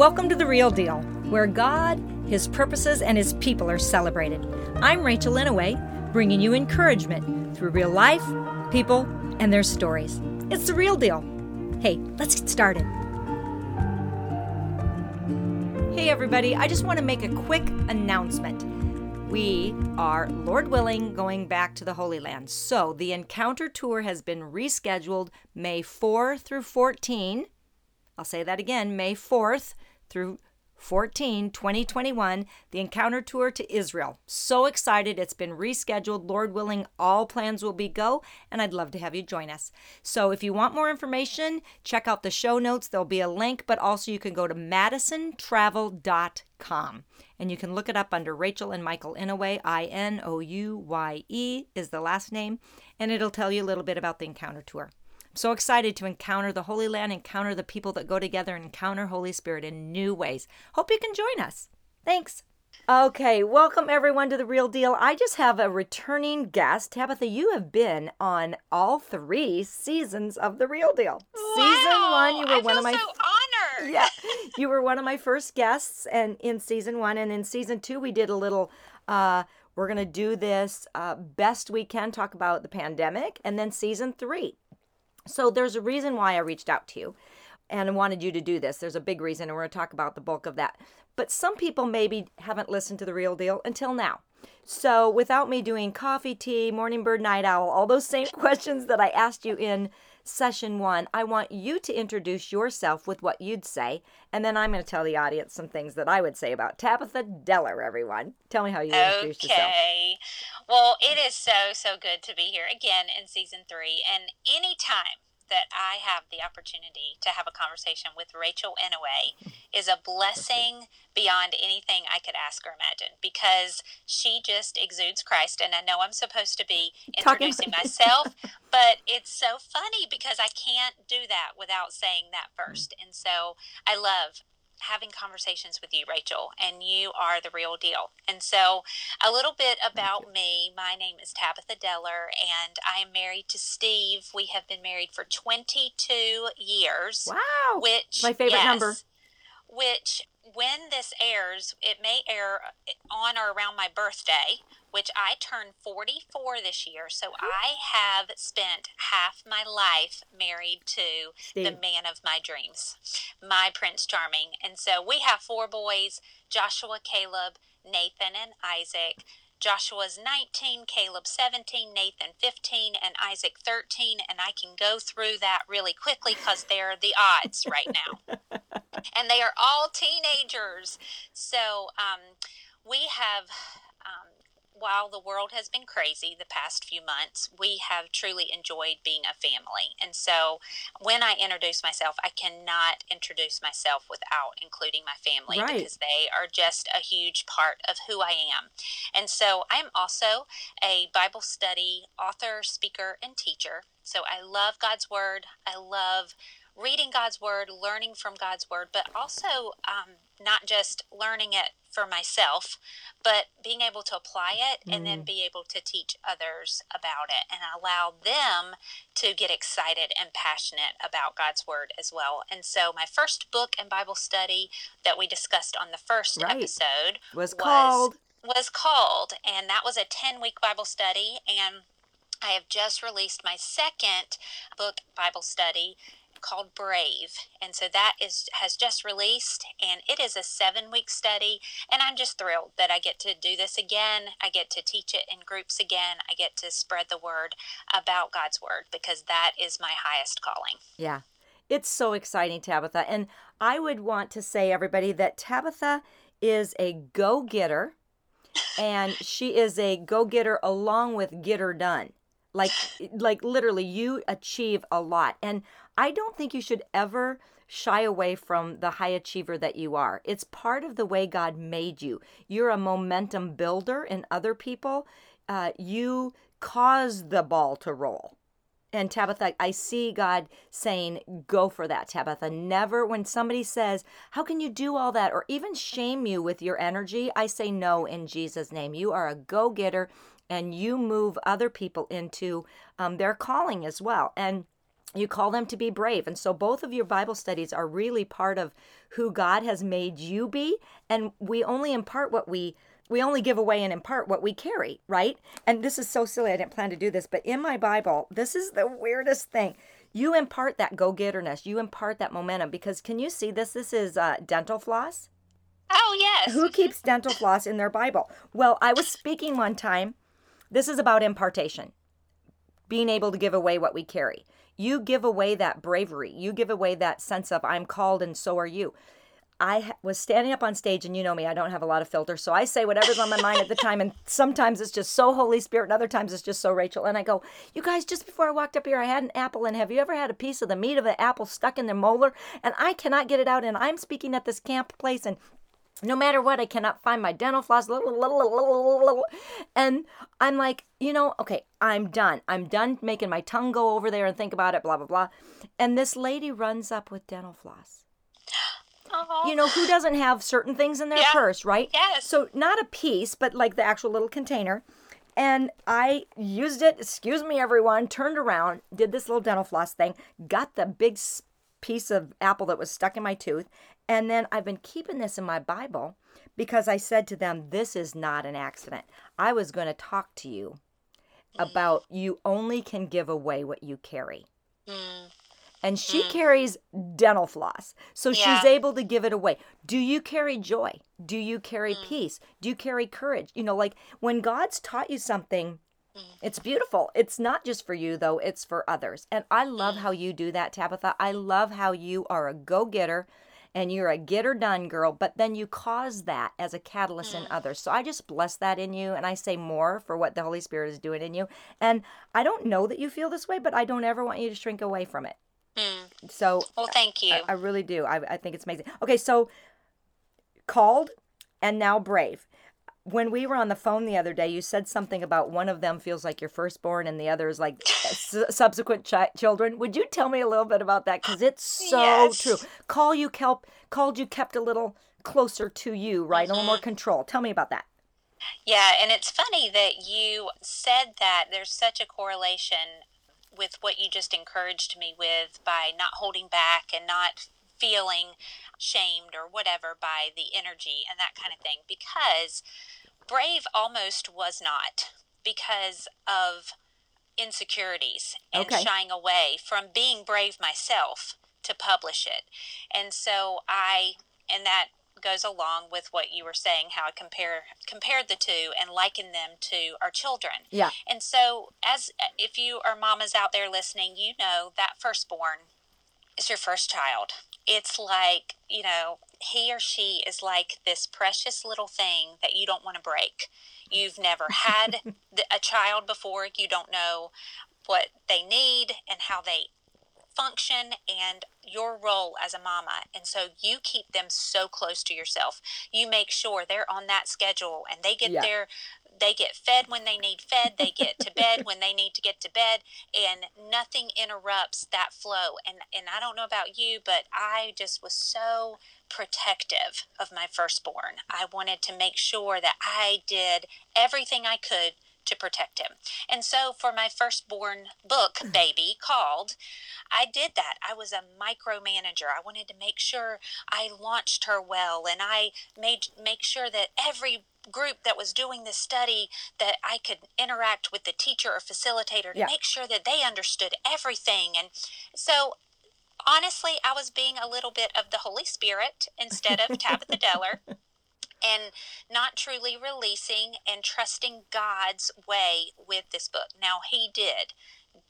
Welcome to The Real Deal, where God, His purposes, and His people are celebrated. I'm Rachel Inouye, bringing you encouragement through real life, people, and their stories. It's The Real Deal. Hey, let's get started. Hey, everybody, I just want to make a quick announcement. We are, Lord willing, going back to the Holy Land. So the Encounter Tour has been rescheduled May 4 through 14. I'll say that again May 4th through 14, 2021, the Encounter Tour to Israel. So excited. It's been rescheduled. Lord willing, all plans will be go, and I'd love to have you join us. So if you want more information, check out the show notes. There'll be a link, but also you can go to madisontravel.com and you can look it up under Rachel and Michael Inouye. I N O U Y E is the last name, and it'll tell you a little bit about the Encounter Tour. I'm so excited to encounter the Holy Land, encounter the people that go together, and encounter Holy Spirit in new ways. Hope you can join us. Thanks. Okay, welcome everyone to the real deal. I just have a returning guest. Tabitha, you have been on all three seasons of the real deal. Wow, season one, you were I one of my so honored. yeah, you were one of my first guests, and in season one, and in season two, we did a little. Uh, we're gonna do this uh, best we can, talk about the pandemic, and then season three. So there's a reason why I reached out to you, and wanted you to do this. There's a big reason, and we're gonna talk about the bulk of that. But some people maybe haven't listened to the real deal until now. So without me doing coffee, tea, morning bird, night owl, all those same questions that I asked you in session one, I want you to introduce yourself with what you'd say, and then I'm going to tell the audience some things that I would say about Tabitha Deller, everyone. Tell me how you introduce yourself. Okay. Well, it is so, so good to be here again in season three. And anytime that I have the opportunity to have a conversation with Rachel Inouye is a blessing beyond anything I could ask or imagine because she just exudes Christ. And I know I'm supposed to be introducing myself, but it's so funny because I can't do that without saying that first. And so I love having conversations with you, Rachel, and you are the real deal. And so, a little bit about me my name is Tabitha Deller, and I am married to Steve. We have been married for 22 years. Wow. Which, My favorite yes, number. Which, when this airs, it may air uh, on or around my birthday, which I turn 44 this year. So I have spent half my life married to the man of my dreams, my Prince Charming. And so we have four boys Joshua, Caleb, Nathan, and Isaac. Joshua's 19, Caleb 17, Nathan 15, and Isaac 13. And I can go through that really quickly because they're the odds right now. and they are all teenagers. So um, we have. While the world has been crazy the past few months, we have truly enjoyed being a family. And so when I introduce myself, I cannot introduce myself without including my family Right. because they are just a huge part of who I am. And so I'm also a Bible study author, speaker, and teacher. So I love God's Word. I love reading God's Word, learning from God's Word, but also um, not just learning it for myself, but being able to apply it and then be able to teach others about it and allow them to get excited and passionate about God's Word as well. And so, my first book and Bible study that we discussed on the first Right. episode Was called was called, and that was a 10 week Bible study. And I have just released my second book Bible study called Brave. And so that is has just released and it is a 7 week study and I'm just thrilled that I get to do this again. I get to teach it in groups again. I get to spread the word about God's word because that is my highest calling. Yeah. It's so exciting, Tabitha. And I would want to say, everybody, that Tabitha is a go getter and she is a go getter along with get her done. Like, like literally, you achieve a lot. And I don't think you should ever shy away from the high achiever that you are. It's part of the way God made you. You're a momentum builder in other people. Uh, you cause the ball to roll. And Tabitha, I see God saying, go for that, Tabitha. Never, when somebody says, How can you do all that? or even shame you with your energy, I say no in Jesus' name. You are a go getter and you move other people into um, their calling as well. And you call them to be brave. And so both of your Bible studies are really part of who God has made you be. And we only impart what we we only give away and impart what we carry, right? And this is so silly. I didn't plan to do this, but in my Bible, this is the weirdest thing. You impart that go getterness. You impart that momentum because can you see this? This is uh, dental floss. Oh, yes. Who keeps dental floss in their Bible? Well, I was speaking one time. This is about impartation, being able to give away what we carry. You give away that bravery. You give away that sense of I'm called and so are you. I was standing up on stage, and you know me, I don't have a lot of filter. So I say whatever's on my mind at the time. And sometimes it's just so Holy Spirit, and other times it's just so Rachel. And I go, You guys, just before I walked up here, I had an apple. And have you ever had a piece of the meat of an apple stuck in the molar? And I cannot get it out. And I'm speaking at this camp place, and no matter what, I cannot find my dental floss. And I'm like, you know, okay, I'm done. I'm done making my tongue go over there and think about it, blah, blah, blah. And this lady runs up with dental floss. You know, who doesn't have certain things in their Yeah. purse, right? Yes. So, not a piece, but like the actual little container. And I used it, excuse me, everyone, turned around, did this little dental floss thing, got the big piece of apple that was stuck in my tooth. And then I've been keeping this in my Bible because I said to them, This is not an accident. I was going to talk to you about you only can give away what you carry. Mm. And she carries dental floss. So she's able to give it away. Do you carry joy? Do you carry Mm. peace? Do you carry courage? You know, like when God's taught you something, Mm. it's beautiful. It's not just for you, though, it's for others. And I love Mm. how you do that, Tabitha. I love how you are a go getter and you're a get or done girl, but then you cause that as a catalyst Mm. in others. So I just bless that in you and I say more for what the Holy Spirit is doing in you. And I don't know that you feel this way, but I don't ever want you to shrink away from it. Mm. So Well, thank you. I, I really do. I, I think it's amazing. Okay, so called and now brave. When we were on the phone the other day, you said something about one of them feels like your firstborn and the other is like uh, s- subsequent chi- children. Would you tell me a little bit about that? Because it's so Yes. true. Call you kelp, called you kept a little closer to you, right? A little more mm-hmm. control. Tell me about that. Yeah, and it's funny that you said that there's such a correlation with what you just encouraged me with by not holding back and not feeling shamed or whatever by the energy and that kind of thing because Brave almost was not because of insecurities and Okay. shying away from being brave myself to publish it. And so I and that goes along with what you were saying how I compare compared the two and liken them to our children. Yeah. And so as if you are mamas out there listening, you know that firstborn is your first child. It's like, you know, he or she is like this precious little thing that you don't want to break. You've never had a child before. You don't know what they need and how they function and your role as a mama. And so you keep them so close to yourself. You make sure they're on that schedule and they get Yeah. their they get fed when they need fed, they get to bed when they need to get to bed, and nothing interrupts that flow. And and I don't know about you, but I just was so protective of my firstborn. I wanted to make sure that I did everything I could to protect him. And so for my firstborn book, hmm. Baby, called, I did that. I was a micromanager. I wanted to make sure I launched her well and I made make sure that every group that was doing the study that I could interact with the teacher or facilitator to Yeah. make sure that they understood everything. And so honestly, I was being a little bit of the Holy Spirit instead of Tabitha Deller and not truly releasing and trusting God's way with this book. Now, He did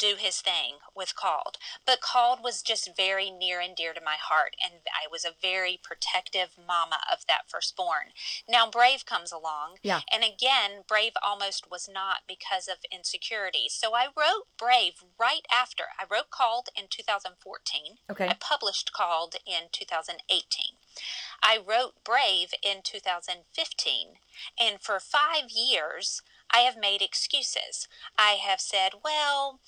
do His thing with Called, but Called was just very near and dear to my heart, and I was a very protective mama of that firstborn. Now, Brave comes along, Yeah. and again, Brave almost was not because of insecurity. So I wrote Brave right after. I wrote Called in 2014. Okay. I published Called in 2018. I wrote Brave in 2015, and for five years, I have made excuses. I have said, well,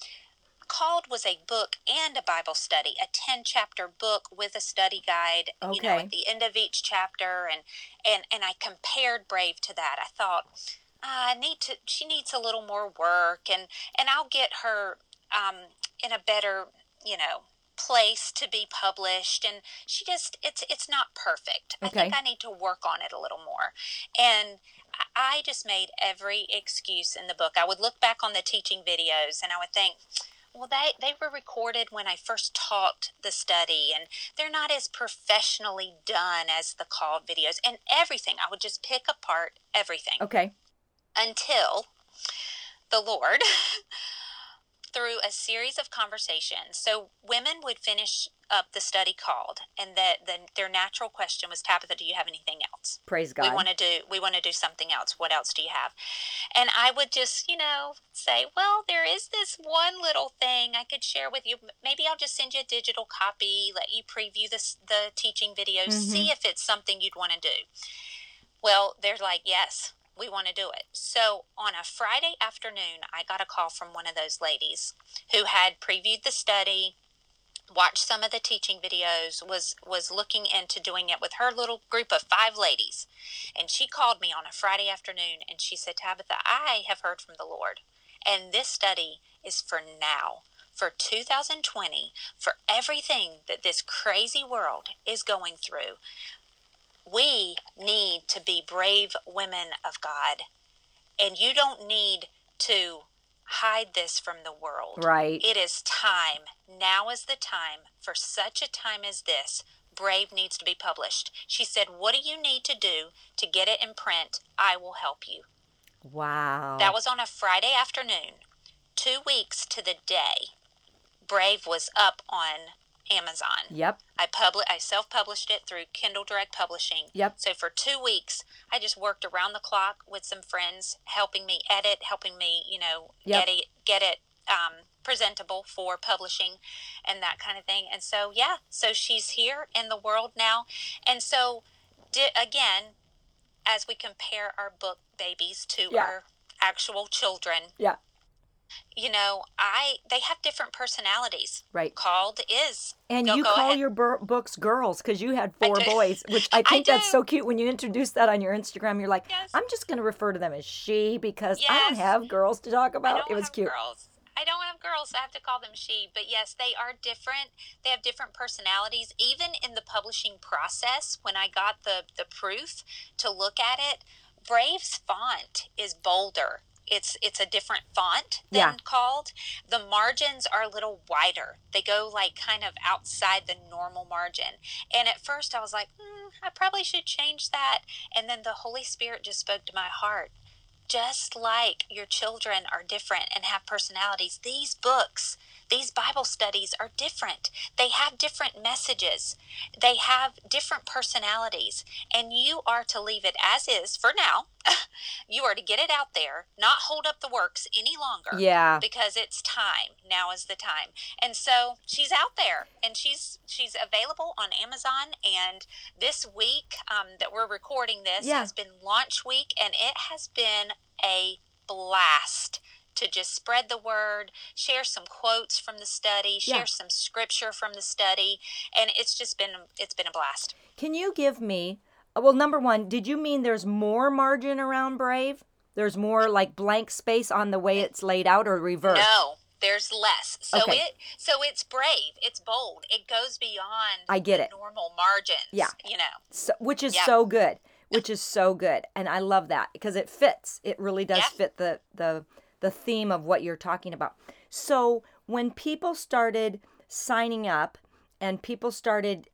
Called was a book and a Bible study, a 10 chapter book with a study guide, okay. you know, at the end of each chapter. And, and, and I compared Brave to that. I thought, "Ah, I need to, she needs a little more work and, and I'll get her um, in a better you know, place to be published and she just it's it's not perfect. okay. I think I need to work on it a little more. And I I just made every excuse in the book. I would look back on the teaching videos and I would think, well, they, they were recorded when I first taught the study, and they're not as professionally done as the called videos. And everything, I would just pick apart everything Okay. until the Lord, through a series of conversations, so women would finish up the study called, and that the, their natural question was, Tabitha, do you have anything else? Praise God. we want to do we want to do something else. What else do you have? And i would just you know say well there is this one little thing i could share with you. Maybe i'll just send you a digital copy let you preview this the teaching videos see mm-hmm. if it's something you'd want to do. Well they're like yes we want to do it. So on a friday afternoon i got a call from one of those ladies who had previewed the study watched some of the teaching videos was was looking into doing it with her little group of five ladies. And she called me on a friday afternoon and she said tabitha i have heard from the lord and this study is for now for 2020 for everything that this crazy world is going through we need to be brave women of god and you don't need to hide this from the world Right. it is time. Now is the time for such a time as this. Brave needs to be published. She said, What do you need to do to get it in print? I will help you. Wow. That was on a Friday afternoon. Two weeks to the day, Brave was up on Amazon. Yep. I publi- I self-published it through Kindle Direct Publishing. Yep. So for two weeks, I just worked around the clock with some friends, helping me edit, helping me, you know, Yep. get it get it um, presentable for publishing, and that kind of thing. And so yeah, so she's here in the world now, and so di- again, as we compare our book babies to Yeah. our actual children, Yeah. You know, I they have different personalities. Right. Called is And Go- you go call ahead. your bur- books girls because you had four boys, which I I think that's so cute. When you introduce that on your Instagram, you're like, Yes. I'm just going to refer to them as she because I don't have girls to talk I about. It was cute. girls. I don't have girls. so I have to call them she. But yes, they are different. They have different personalities. Even in the publishing process, when I got the the proof to look at it, Brave's font is bolder. It's it's a different font than Yeah. called. The margins are a little wider. They go like kind of outside the normal margin. And at first I was like, hmm, I probably should change that. And then the Holy Spirit just spoke to my heart just like your children are different and have personalities, these books, these Bible studies are different. They have different messages, they have different personalities, and you are to leave it as is for now. you are to get it out there, not hold up the works any longer Yeah. because it's time now is the time and so she's out there and she's she's available on amazon and this week um, that we're recording this Yeah. has been launch week and it has been a blast to just spread the word share some quotes from the study share Yeah. some scripture from the study and it's just been it's been a blast Can you give me, uh, well, number one, did you mean there's more margin around Brave? There's more like blank space on the way it's laid out or reverse? no there's less so Okay. it so it's brave it's bold it goes beyond I get the it. normal margins Yeah. you know so, which is Yeah. so good which is so good and i love that because it fits it really does Yeah. fit the the the theme of what you're talking about. So when people started signing up and people started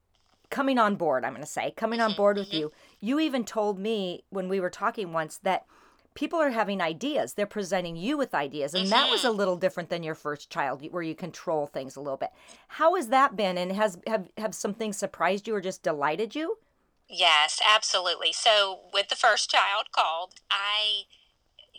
coming on board i'm going to say coming Mm-hmm, on board with you you even told me when we were talking once that people are having ideas. They're presenting you with ideas and that Mm-hmm. was a little different than your first child where you control things a little bit. How has that been and has have have some things surprised you or just delighted you? Yes, absolutely. So with the first child called, I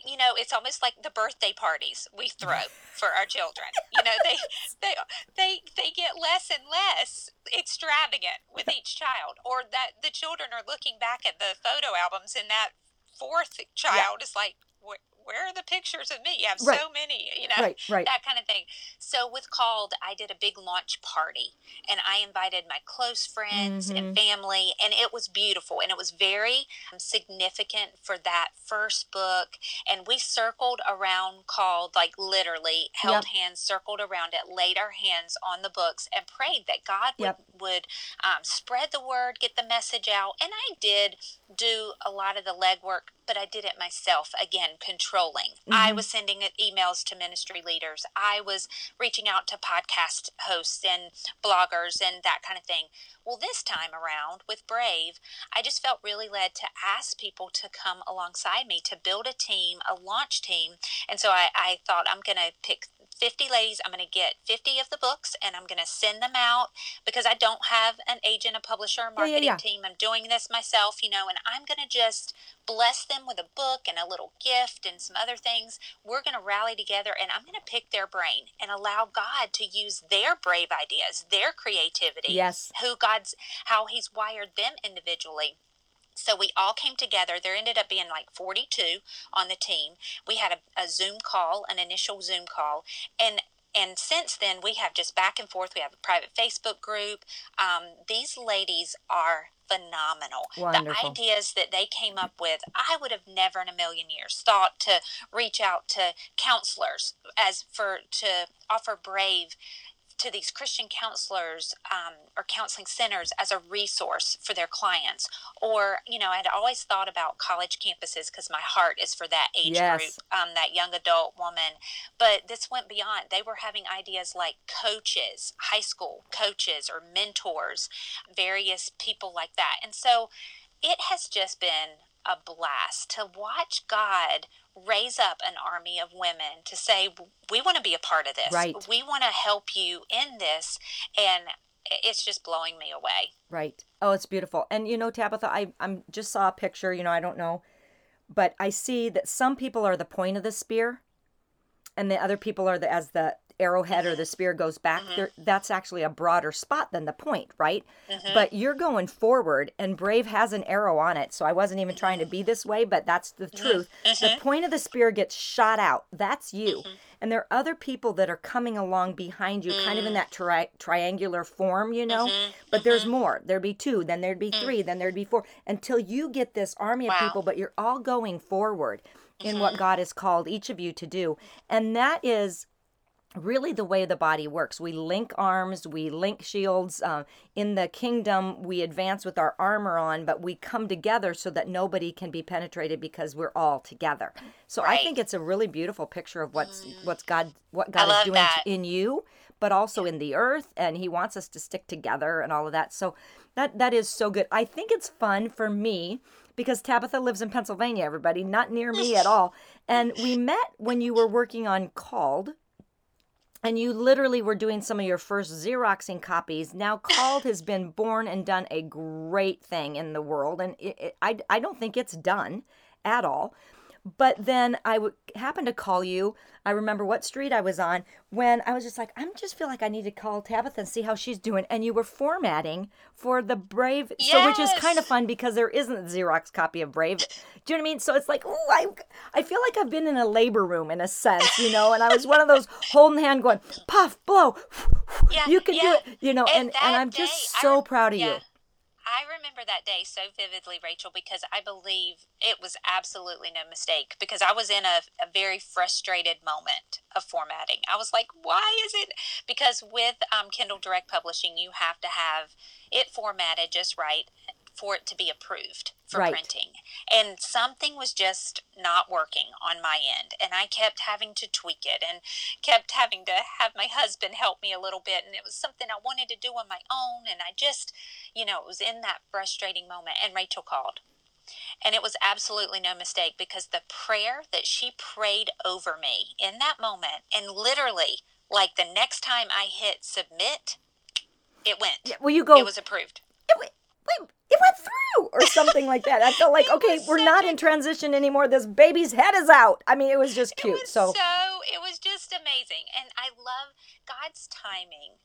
you know, it's almost like the birthday parties we throw for our children. You know, they they they they get less and less extravagant with each child or that the children are looking back at the photo albums and that fourth child is like where, where are the pictures of me? You have Right. so many, you know, Right, right. that kind of thing. So with Called, I did a big launch party and I invited my close friends Mm-hmm. and family, and it was beautiful and it was very um, significant for that first book. And we circled around Called, like literally held Yep. hands, circled around it, laid our hands on the books, and prayed that God would, Yep. would um, spread the word, get the message out. And I did do a lot of the legwork, but I did it myself. Again, controlling. I mm-hmm. was sending emails to ministry leaders. I was reaching out to podcast hosts and bloggers and that kind of thing. Well, this time around with Brave, I just felt really led to ask people to come alongside me to build a team, a launch team. And so I, I thought I'm going to pick 50 ladies. I'm going to get 50 of the books and I'm going to send them out because I don't have an agent, a publisher, a Yeah, yeah, marketing yeah. team. I'm doing this myself, you know, and I'm going to just bless them with a book and a little gift and some other things. We're going to rally together and I'm going to pick their brain and allow God to use their brave ideas, their creativity, Yes. who God's, how He's wired them individually. So we all came together. There ended up being like 42 on the team. We had a, a Zoom call, an initial Zoom call, and and since then we have just back and forth. We have a private Facebook group. Um, these ladies are phenomenal. Wonderful. The ideas that they came up with, I would have never in a million years thought to reach out to counselors as for to offer Brave to these Christian counselors um, or counseling centers as a resource for their clients. Or, you know, I'd always thought about college campuses because my heart is for that age Yes. group, um, that young adult woman. But this went beyond. They were having ideas like coaches, high school coaches or mentors, various people like that. And so it has just been a blast to watch God raise up an army of women to say, we want to be a part of this. Right. We want to help you in this. And it's just blowing me away. Right. Oh, it's beautiful. And you know, Tabitha, I I'm just saw a picture, you know, I don't know, but I see that some people are the point of the spear and the other people are the as the arrowhead or the mm-hmm. spear goes back mm-hmm. there that's actually a broader spot than the point right? Mm-hmm. But you're going forward and brave has an arrow on it so i wasn't even trying to be this way but that's the truth. The point of the spear gets shot out. That's you. And there are other people that are coming along behind you kind of in that tri- triangular form you know? But there's more. There'd be two then there'd be mm. three then there'd be four until you get this army of Wow. people but you're all going forward in what god has called each of you to do. And that is really the way the body works. We link arms, we link shields. Um, in the kingdom, we advance with our armor on, but we come together so that nobody can be penetrated because we're all together. So I think it's a really beautiful picture of what's what's God what God is doing that. in you, but also in the earth, and He wants us to stick together and all of that. So that that is so good. I think it's fun for me because Tabitha lives in Pennsylvania. Everybody, not near me at all, and we met when you were working on Called and you literally were doing some of your first Xeroxing copies. Now, Called has been born and done a great thing in the world, and it, it, I, I don't think it's done at all. But then I would happen to call you. I remember what street I was on when I was just like, I just feel like I need to call Tabitha and see how she's doing. And you were formatting for the Brave, so which is kind of fun because there isn't a Xerox copy of Brave. Do you know what I mean? So it's like, oh, I, I feel like I've been in a labor room in a sense, you know. And I was one of those holding hand, going puff, blow. Yeah, you can yeah. do it, you know. And and, that I'm day, just so rem- proud of yeah. you. I remember that day so vividly, Rachel, because I believe it was absolutely no mistake. Because I was in a, a very frustrated moment of formatting. I was like, why is it? Because with um, Kindle Direct Publishing, you have to have it formatted just right for it to be approved for Right. printing. And something was just not working on my end. And I kept having to tweak it and kept having to have my husband help me a little bit. And it was something I wanted to do on my own. And I just, you know, it was in that frustrating moment. And Rachel called. And it was absolutely no mistake because the prayer that she prayed over me in that moment, and literally, like the next time I hit submit, it went. Well, you go. It was approved. it went, wait, it went through or something like that. I felt like, okay, we're not in transition anymore. This baby's head is out. I mean, it was just cute. It was so, so it was just amazing, and I love God's timing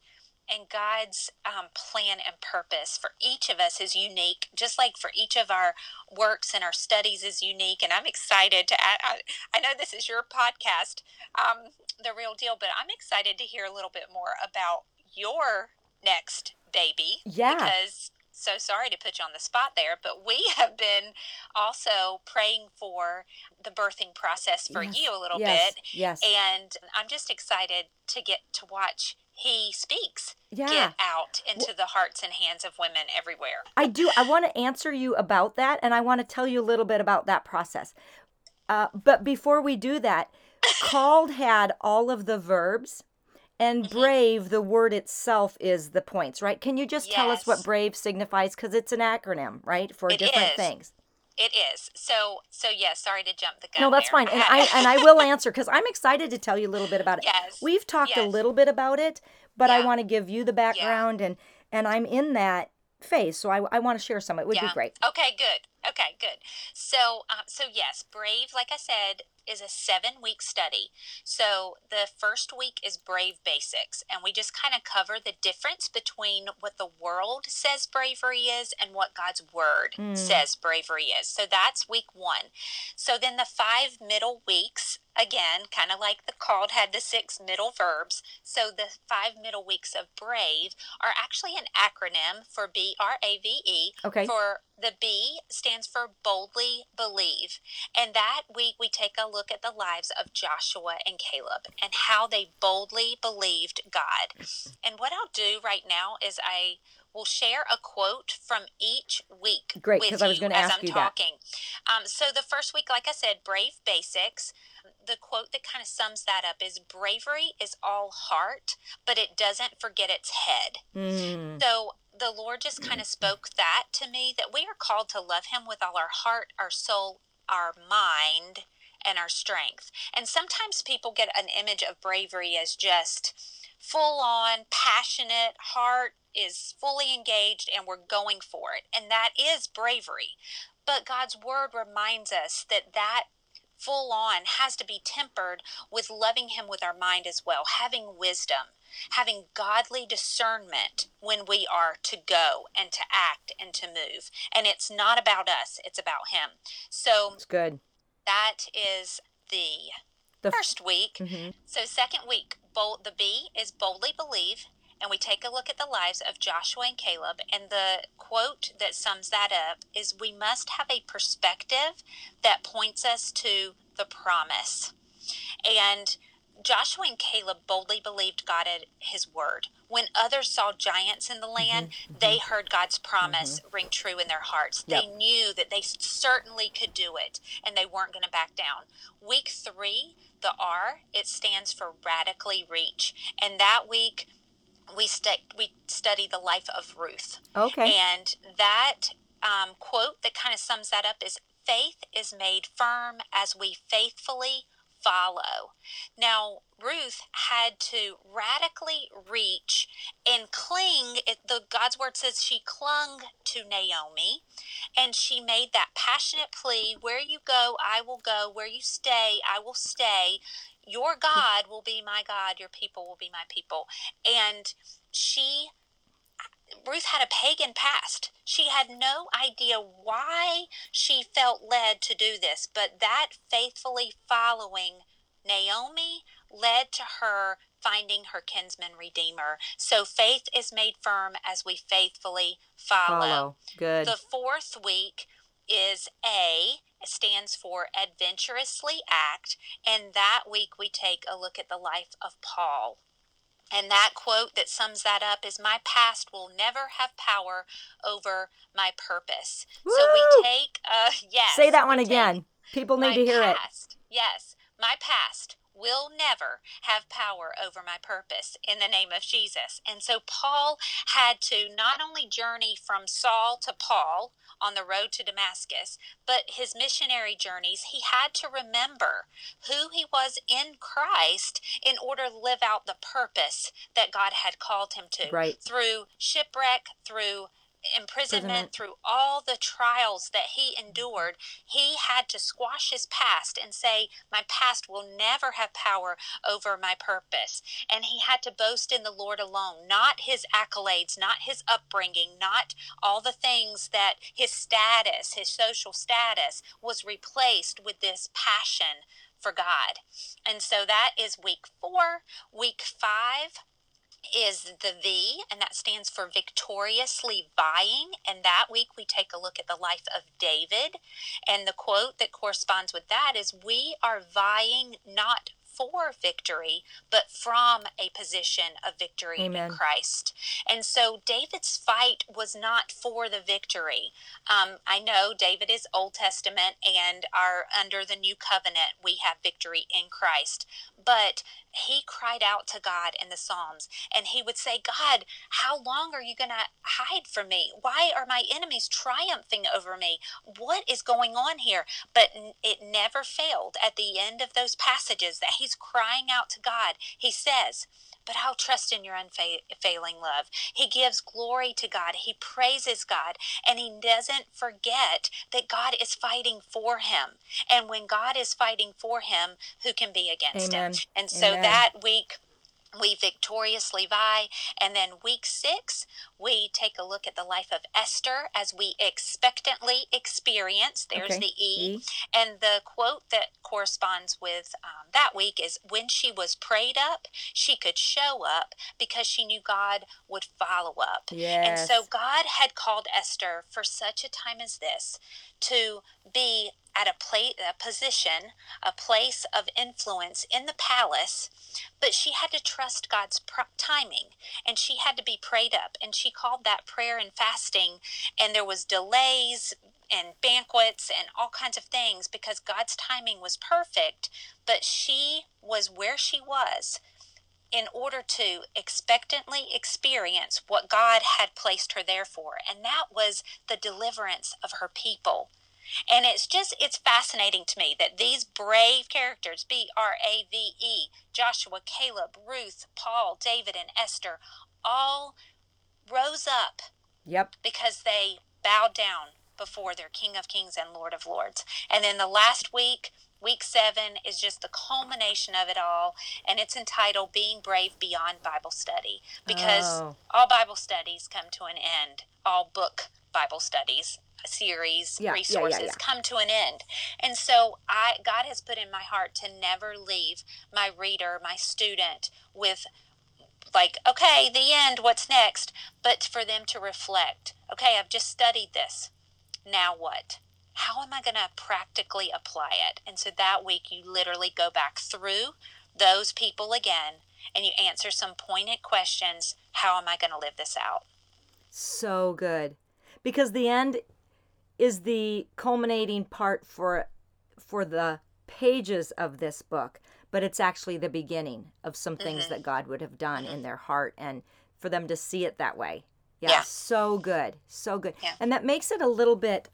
and God's um, plan and purpose for each of us is unique, just like for each of our works and our studies is unique. And I'm excited to add, I, I know this is your podcast, um, The Real Deal, but I'm excited to hear a little bit more about your next baby. Yeah. Because so sorry to put you on the spot there, but we have been also praying for the birthing process for Yes, you a little yes, bit. yes. And I'm just excited to get to watch he speaks Yeah. get out into the hearts and hands of women everywhere. I do. I want to answer you about that, and I want to tell you a little bit about that process. Uh, but before we do that, called had all of the verbs, and Mm-hmm. brave, the word itself is the points, right? Can you just tell us what brave signifies? Because it's an acronym, right, for It different is. things. It is. So so yes, sorry to jump the gun. No, that's there. fine, and I and I will answer because I'm excited to tell you a little bit about it. Yes, We've talked a little bit about it, but I want to give you the background, and and I'm in that phase, so I I want to share some. It would be great. Okay, good. Okay, good. So, um, so yes, Brave, like I said, is a seven-week study. So the first week is Brave Basics, and we just kind of cover the difference between what the world says bravery is and what God's Word Mm. says bravery is. So that's week one. So then the five middle weeks, again, kind of like the called had the six middle verbs. So the five middle weeks of Brave are actually an acronym for B R A V E. Okay. For the B stands for boldly believe. And that week we take a look at the lives of Joshua and Caleb and how they boldly believed God. And what I'll do right now is I will share a quote from each week. Great, because I was gonna ask I'm you that. talking. Um, so the first week, like I said, brave basics. The quote that kind of sums that up is bravery is all heart, but it doesn't forget its head. Mm. So the Lord just kind of spoke that to me that we are called to love Him with all our heart, our soul, our mind, and our strength. And sometimes people get an image of bravery as just full on, passionate, heart is fully engaged, and we're going for it. And that is bravery. But God's Word reminds us that that full on has to be tempered with loving Him with our mind as well, having wisdom, having godly discernment when we are to go and to act and to move. And it's not about us, it's about Him. So It's good. that is the The first week. Mhm. So second week, bold, the B is boldly believe, and we take a look at the lives of Joshua and Caleb. And the quote that sums that up is, "We must have a perspective that points us to the promise." And Joshua and Caleb boldly believed God at his word. When others saw giants in the mm-hmm, land, mm-hmm. they heard God's promise mm-hmm. ring true in their hearts. They knew that they certainly could do it and they weren't going to back down. Week three, the R, it stands for radically reach. And that week, we, stu- we study the life of Ruth. Okay. And that um, quote that kind of sums that up is faith is made firm as we faithfully follow. Now, Ruth had to radically reach and cling. The God's word says she clung to Naomi, and she made that passionate plea: "Where you go, I will go. Where you stay, I will stay. Your God will be my God. Your people will be my people." And she Ruth had a pagan past. She had no idea why she felt led to do this, but that faithfully following Naomi led to her finding her kinsman redeemer. So faith is made firm as we faithfully follow. Follow. Good. The fourth week is A, stands for adventurously act, and that week we take a look at the life of Paul. And that quote that sums that up is My past will never have power over my purpose. So we take, uh, yes. Say that one again. People need to hear it. Yes, my past will never have power over my purpose in the name of Jesus. And so Paul had to not only journey from Saul to Paul on the road to Damascus, but his missionary journeys, he had to remember who he was in Christ in order to live out the purpose that God had called him to Right. through shipwreck, through imprisonment, through all the trials that he endured, he had to squash his past and say, My past will never have power over my purpose. And he had to boast in the Lord alone, not his accolades, not his upbringing, not all the things that his status, his social status, was replaced with this passion for God. And so that is week four. Week five is the V, and that stands for victoriously vying. And that week we take a look at the life of David. And the quote that corresponds with that is We are vying not for victory, but from a position of victory Amen. in Christ. And so David's fight was not for the victory. Um, I know David is Old Testament and are under the new covenant. We have victory in Christ. But he cried out to God in the Psalms and he would say, God, how long are you going to hide from me? Why are my enemies triumphing over me? What is going on here? But it never failed at the end of those passages that he's crying out to God. He says, but I'll trust in your unfailing love. He gives glory to God. He praises God. And he doesn't forget that God is fighting for him. And when God is fighting for him, who can be against Amen. him? And so Amen. that week, we victoriously vie. And then week six, we take a look at the life of Esther as we expectantly experience. There's okay. the e. e. And the quote that corresponds with um, that week is when she was prayed up, she could show up because she knew God would follow up. Yes. And so God had called Esther for such a time as this to be at a place, a position, a place of influence in the palace, but she had to trust God's timing and she had to be prayed up and she called that prayer and fasting and there was delays and banquets and all kinds of things because God's timing was perfect, but she was where she was in order to expectantly experience what God had placed her there for. And that was the deliverance of her people. And it's just, it's fascinating to me that these brave characters, B R A V E, Joshua, Caleb, Ruth, Paul, David, and Esther, all rose up. Yep. Because they bowed down before their King of Kings and Lord of Lords. And then the last week, week seven, is just the culmination of it all. And it's entitled Being Brave Beyond Bible Study. Because oh. all Bible studies come to an end, all book Bible studies series yeah, resources yeah, yeah, come to an end. And so I God has put in my heart to never leave my reader, my student with like, okay, the end, what's next? But for them to reflect, okay, I've just studied this. Now what? How am I going to practically apply it? And so that week you literally go back through those people again and you answer some pointed questions. How am I going to live this out? So good. Because the end is the culminating part for for the pages of this book, but it's actually the beginning of some things mm-hmm. that God would have done mm-hmm. in their heart and for them to see it that way. Yeah, yeah. so good. So good. Yeah. And that makes it a little bit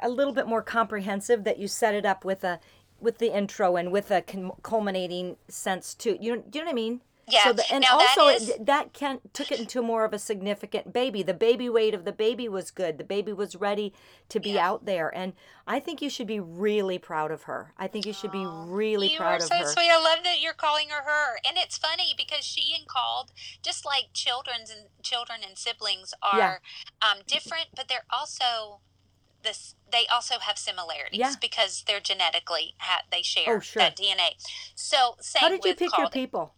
a little bit more comprehensive that you set it up with a with the intro and with a culminating sense too. You know, do you know what I mean? Yeah. So the, and now also that, is... it, that can took it into more of a significant baby. The baby weight of the baby was good. The baby was ready to be yeah. out there, and I think you should be really proud of her. I think you should be really you proud of so her. You are so sweet. I love that you're calling her her, and it's funny because she and called just like children's and children and siblings are yeah. um, different, but they're also this they also have similarities yeah. because they're genetically ha- they share oh, sure. that DNA. So same How did you pick your people?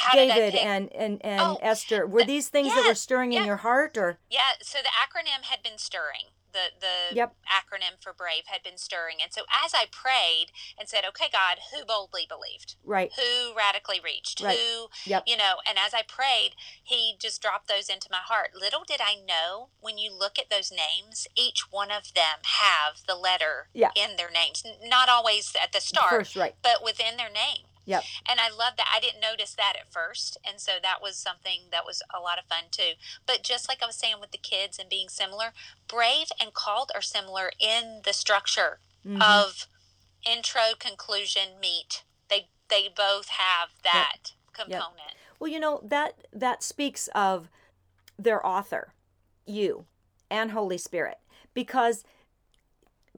How David and and and oh, Esther were these things yeah, that were stirring yeah. in your heart or yeah so the acronym had been stirring the the yep. acronym for brave had been stirring and so as i prayed and said okay god who boldly believed right who radically reached right. who yep. you know and as i prayed he just dropped those into my heart little did i know when you look at those names each one of them have the letter yeah. in their names not always at the start First, right. but within their name Yep. And I love that. I didn't notice that at first. And so that was something that was a lot of fun too. But just like I was saying with the kids and being similar, Brave and Called are similar in the structure mm-hmm. of intro, conclusion, meet. They they both have that yep. component. Yep. Well, you know, that that speaks of their author you and Holy Spirit because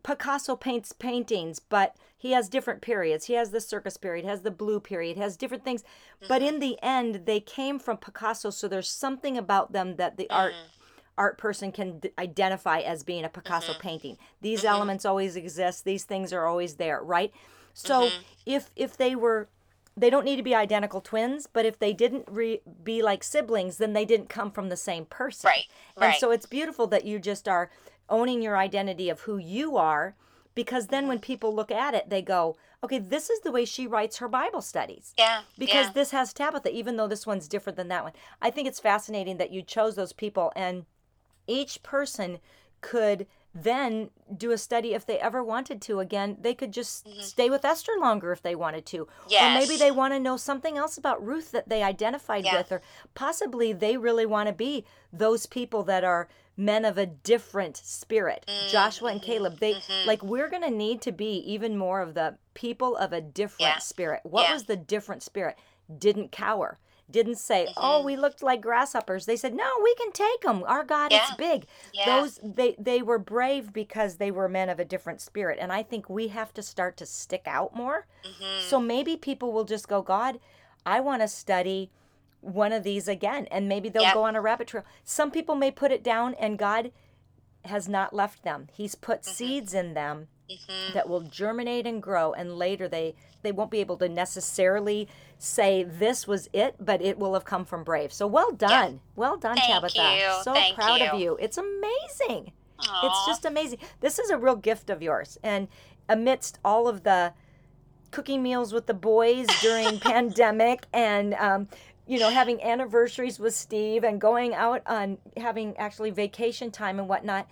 Picasso paints paintings, but he has different periods. He has the circus period, has the blue period, has different things. But mm-hmm. in the end, they came from Picasso, so there's something about them that the art mm-hmm. art person can d- identify as being a Picasso mm-hmm. painting. These elements always exist. These things are always there, right? So if if they were they don't need to be identical twins, but if they didn't re- be like siblings, then they didn't come from the same person. Right, And right. so it's beautiful that you just are owning your identity of who you are because then when people look at it, they go, okay, this is the way she writes her Bible studies. Yeah. Because yeah. this has Tabitha, even though this one's different than that one. I think it's fascinating that you chose those people and each person could then do a study if they ever wanted to again they could just stay with esther longer if they wanted to yes. or maybe Mm-hmm. They want to know something else about ruth that they identified Yeah. with or possibly they really want to be those people that are men of a different spirit joshua Mm-hmm. and caleb they like we're going to need to be even more of the people of a different Yeah. spirit what Yeah. was the different spirit didn't cower didn't say Mm-hmm. oh we looked like grasshoppers they said no we can take them our god is Yeah. big Yeah. those they they were brave because they were men of a different spirit and i think we have to start to stick out more Mm-hmm. so maybe people will just go god i want to study one of these again and maybe they'll Yeah. go on a rabbit trail some people may put it down and god has not left them he's put Mm-hmm. seeds in them that will germinate and grow and later they they won't be able to necessarily say this was it but it will have come from brave so well done well done Thank tabitha you. so Thank proud of you. you it's amazing it's just amazing. This is a real gift of yours. And amidst all of the cooking meals with the boys during pandemic and um, you know having anniversaries with Steve and going out on having actually vacation time and whatnot,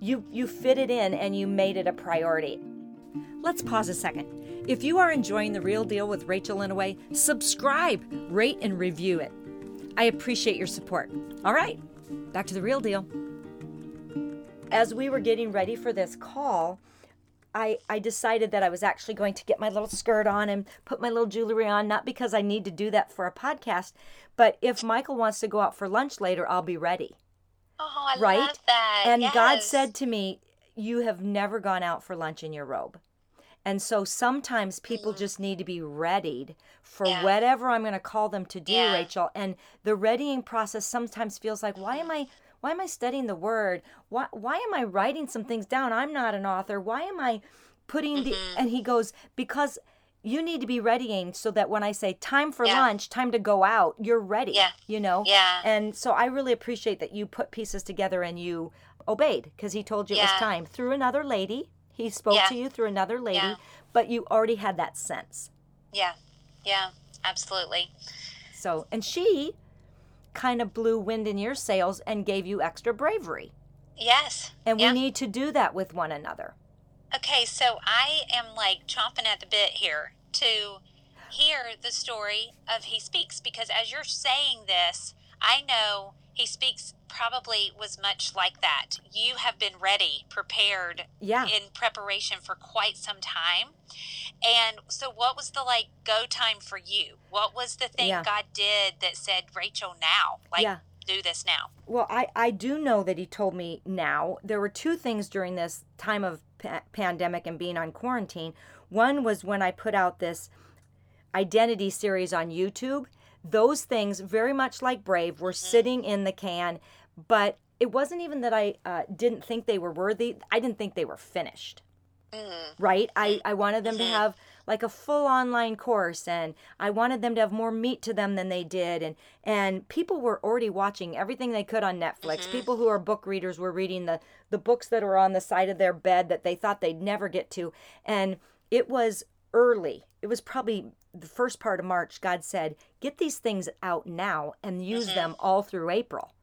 you you fit it in and you made it a priority. Let's pause a second. If you are enjoying the real deal with Rachel Inouye, subscribe, rate, and review it. I appreciate your support. All right, back to the real deal as we were getting ready for this call, I, I decided that I was actually going to get my little skirt on and put my little jewelry on, not because I need to do that for a podcast, but if Michael wants to go out for lunch later, I'll be ready. Oh, I right? love that. And God said to me, You have never gone out for lunch in your robe. And so sometimes people just need to be readied for Mm. Yeah. whatever I'm going to call them to do, Yeah. Rachel. And the readying process sometimes feels like, why am I why am I studying the word? Why why am I writing some things down? I'm not an author. Why am I putting the Mm-hmm. and he goes, because you need to be readying so that when I say time for Yeah. lunch, time to go out, you're ready. Yeah. You know? Yeah. And so I really appreciate that you put pieces together and you obeyed because he told you it was time through another lady. He spoke Yeah. to you through another lady, Yeah. but you already had that sense. Yeah. Yeah. Absolutely. So, and she kind of blew wind in your sails and gave you extra bravery. Yes. And yeah. we need to do that with one another. Okay, so I am like chomping at the bit here to hear the story of He Speaks because as you're saying this, I know He Speaks probably was much like that. You have been ready, prepared Yeah. in preparation for quite some time. And so what was the like go time for you? What was the thing Yeah. God did that said, Rachel, now? Like Yeah. do this now. Well, I, I do know that he told me now. There were two things during this time of pa- pandemic and being on quarantine. One was when I put out this identity series on YouTube. Those things, very much like Brave, were mm-hmm. sitting in the can, but it wasn't even that I uh, didn't think they were worthy. I didn't think they were finished mm-hmm. right i mm-hmm. i wanted them to have like a full online course and i wanted them to have more meat to them than they did and and people were already watching everything they could on netflix. Mm-hmm. People who are book readers were reading the the books that were on the side of their bed that they thought they'd never get to and it was early. It was probably the first part of march god said get these things out now and use mm-hmm. them all through april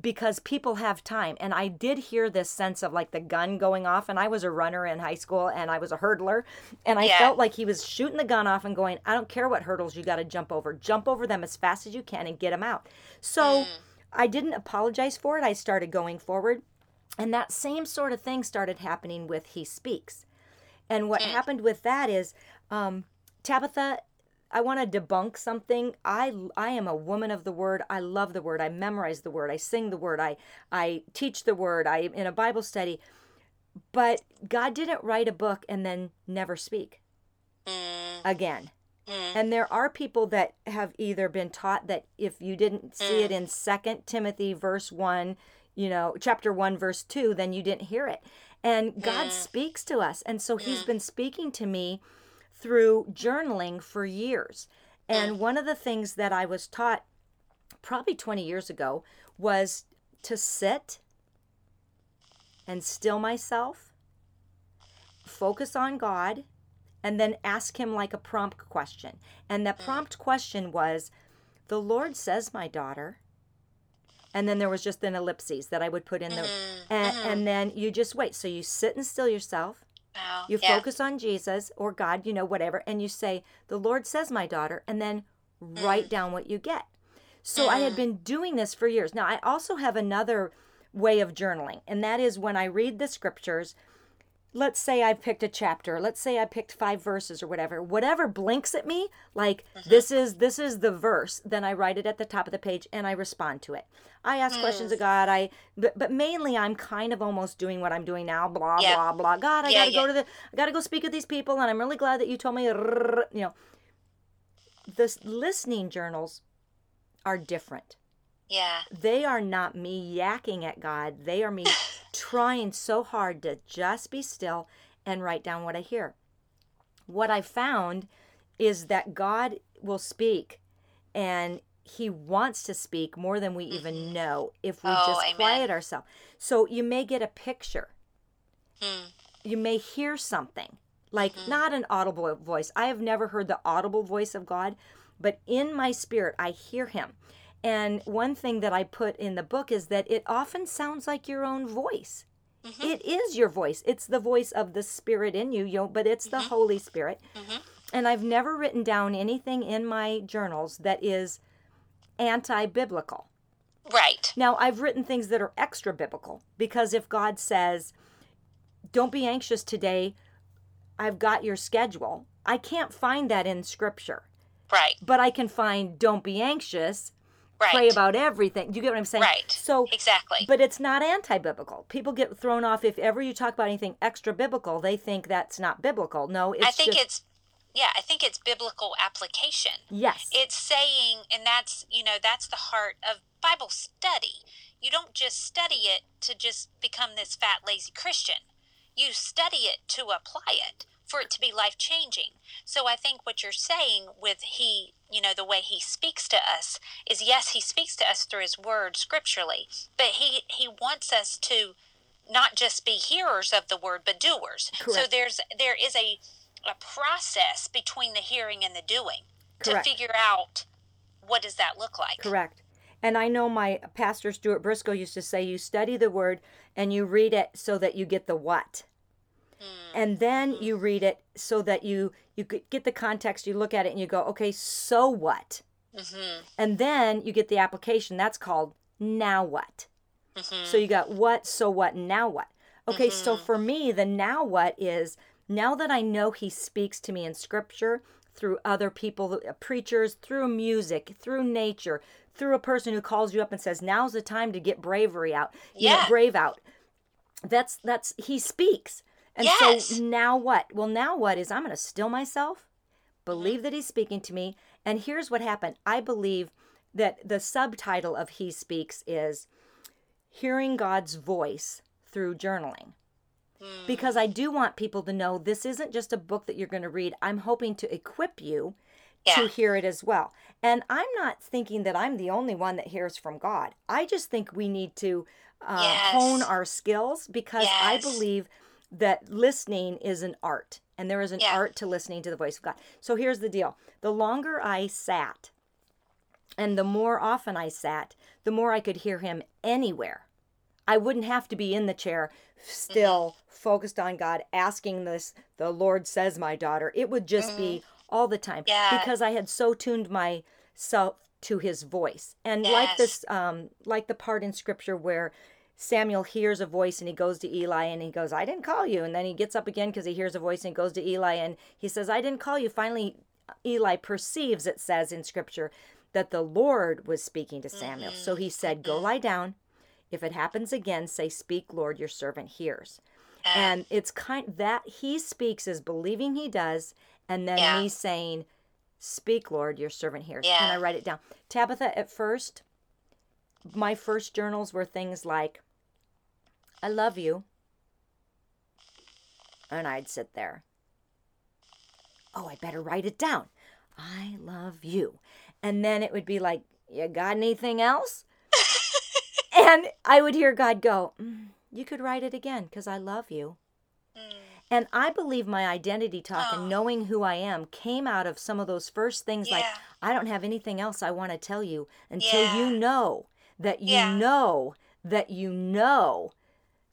because people have time. And I did hear this sense of like the gun going off. And I was a runner in high school and I was a hurdler. And I Yeah. felt like he was shooting the gun off and going, I don't care what hurdles you got to jump over. Jump over them as fast as you can and get them out. So I didn't apologize for it. I started going forward. And that same sort of thing started happening with He Speaks. And what happened with that is um, Tabitha, I want to debunk something. I I am a woman of the word. I love the word. I memorize the word. I sing the word. I I teach the word. I in a Bible study. But God didn't write a book and then never speak Mm, again. mm, And there are people that have either been taught that if you didn't see it Mm. in Second Timothy verse 1, you know, chapter 1 verse 2, then you didn't hear it. And God speaks to us. And so he's been speaking to me through journaling for years. Mm. And one of the things that I was taught probably 20 years ago was to sit and still myself, focus on God, and then ask Him like a prompt question. And that prompt question was, The Lord says, my daughter. And then there was just an ellipses that I would put in the, and, and then you just wait. So you sit and still yourself, wow. you yeah. focus on Jesus or God, you know, whatever, and you say, The Lord says, my daughter, and then write mm. down what you get. So I had mm. been doing this for years. Now, I also have another way of journaling, and that is when I read the scriptures. Let's say I picked a chapter. Let's say I picked five verses or whatever. Whatever blinks at me, like mm-hmm. this is this is the verse, then I write it at the top of the page and I respond to it. I ask hmm. questions of God. I but, but mainly I'm kind of almost doing what I'm doing now. Blah Yeah. blah blah. God, I Yeah, gotta go to the I gotta go speak with these people, and I'm really glad that you told me. You know, the listening journals are different. Yeah. They are not me yakking at God. They are me trying so hard to just be still and write down what I hear. What I found is that God will speak and he wants to speak more than we even know if we Oh, just amen. quiet ourselves. So you may get a picture. Hmm. You may hear something. Like Mm-hmm. not an audible voice. I have never heard the audible voice of God, but in my spirit I hear him. And one thing that I put in the book is that it often sounds like your own voice. Mm-hmm. It is your voice. It's the voice of the spirit in you, you know, but it's the Mm-hmm. Holy Spirit. And I've never written down anything in my journals that is anti biblical. Right. Now, I've written things that are extra biblical because if God says, don't be anxious today, I've got your schedule, I can't find that in scripture. Right. But I can find, don't be anxious, Right. pray about everything. Do you get what I'm saying? Right. So, Exactly. but it's not anti biblical. People get thrown off if ever you talk about anything extra biblical, they think that's not biblical. No, it's I think just, it's yeah, I think it's biblical application. yes. It's saying and that's, you know, that's the heart of Bible study. You don't just study it to just become this fat lazy Christian. You study it to apply it for it to be life changing. So I think what you're saying with he, you know, the way he speaks to us is yes, he speaks to us through his word scripturally, but he he wants us to not just be hearers of the word but doers. Correct. So there's there is a a process between the hearing and the doing Correct. to figure out what does that look like. Correct. And I know my pastor Stuart Briscoe used to say you study the word and you read it so that you get the what. And then you read it so that you you get the context, you look at it and you go, "Okay, so what?" Mhm. And then you get the application that's called now what. Mhm. So you got what, so what, and now what. Okay, so for me, the now what is now that I know he speaks to me in scripture through other people, uh, preachers, through music, through nature, through a person who calls you up and says, "Now's the time to get bravery out." You know, Yeah. brave out. That's that's he speaks. And Yes. so now what? Well, now what is I'm going to still myself, believe that he's speaking to me, and here's what happened. I believe that the subtitle of he speaks is hearing God's voice through journaling. Because I do want people to know this isn't just a book that you're going to read. I'm hoping to equip you to hear it as well. And I'm not thinking that I'm the only one that hears from God. I just think we need to uh, Yes. hone our skills because I believe that listening is an art and there is an Yeah. art to listening to the voice of God. So here's the deal the longer I sat and the more often I sat, the more I could hear him anywhere. I wouldn't have to be in the chair, still focused on God, asking this, the Lord says, my daughter. It would just be all the time Yeah. because I had so tuned myself to his voice. And like this, um, like the part in scripture where Samuel hears a voice and he goes to Eli and he goes, I didn't call you. And then he gets up again because he hears a voice and goes to Eli and he says, I didn't call you. Finally, Eli perceives, it says in scripture, that the Lord was speaking to Samuel. So he said, Go lie down. If it happens again, say, Speak, Lord, your servant hears. And it's kind that he speaks is believing he does, and then Yeah. me saying, Speak, Lord, your servant hears. Yeah. And I write it down. Tabitha, at first, my first journals were things like, I love you. And I'd sit there. Oh, I better write it down. I love you. And then it would be like, You got anything else? and I would hear God go, "Mm, You could write it again because I love you. And I believe my identity talk Oh. and knowing who I am came out of some of those first things like, I don't have anything else I want to tell you until Yeah. you know that you Yeah. know that you know,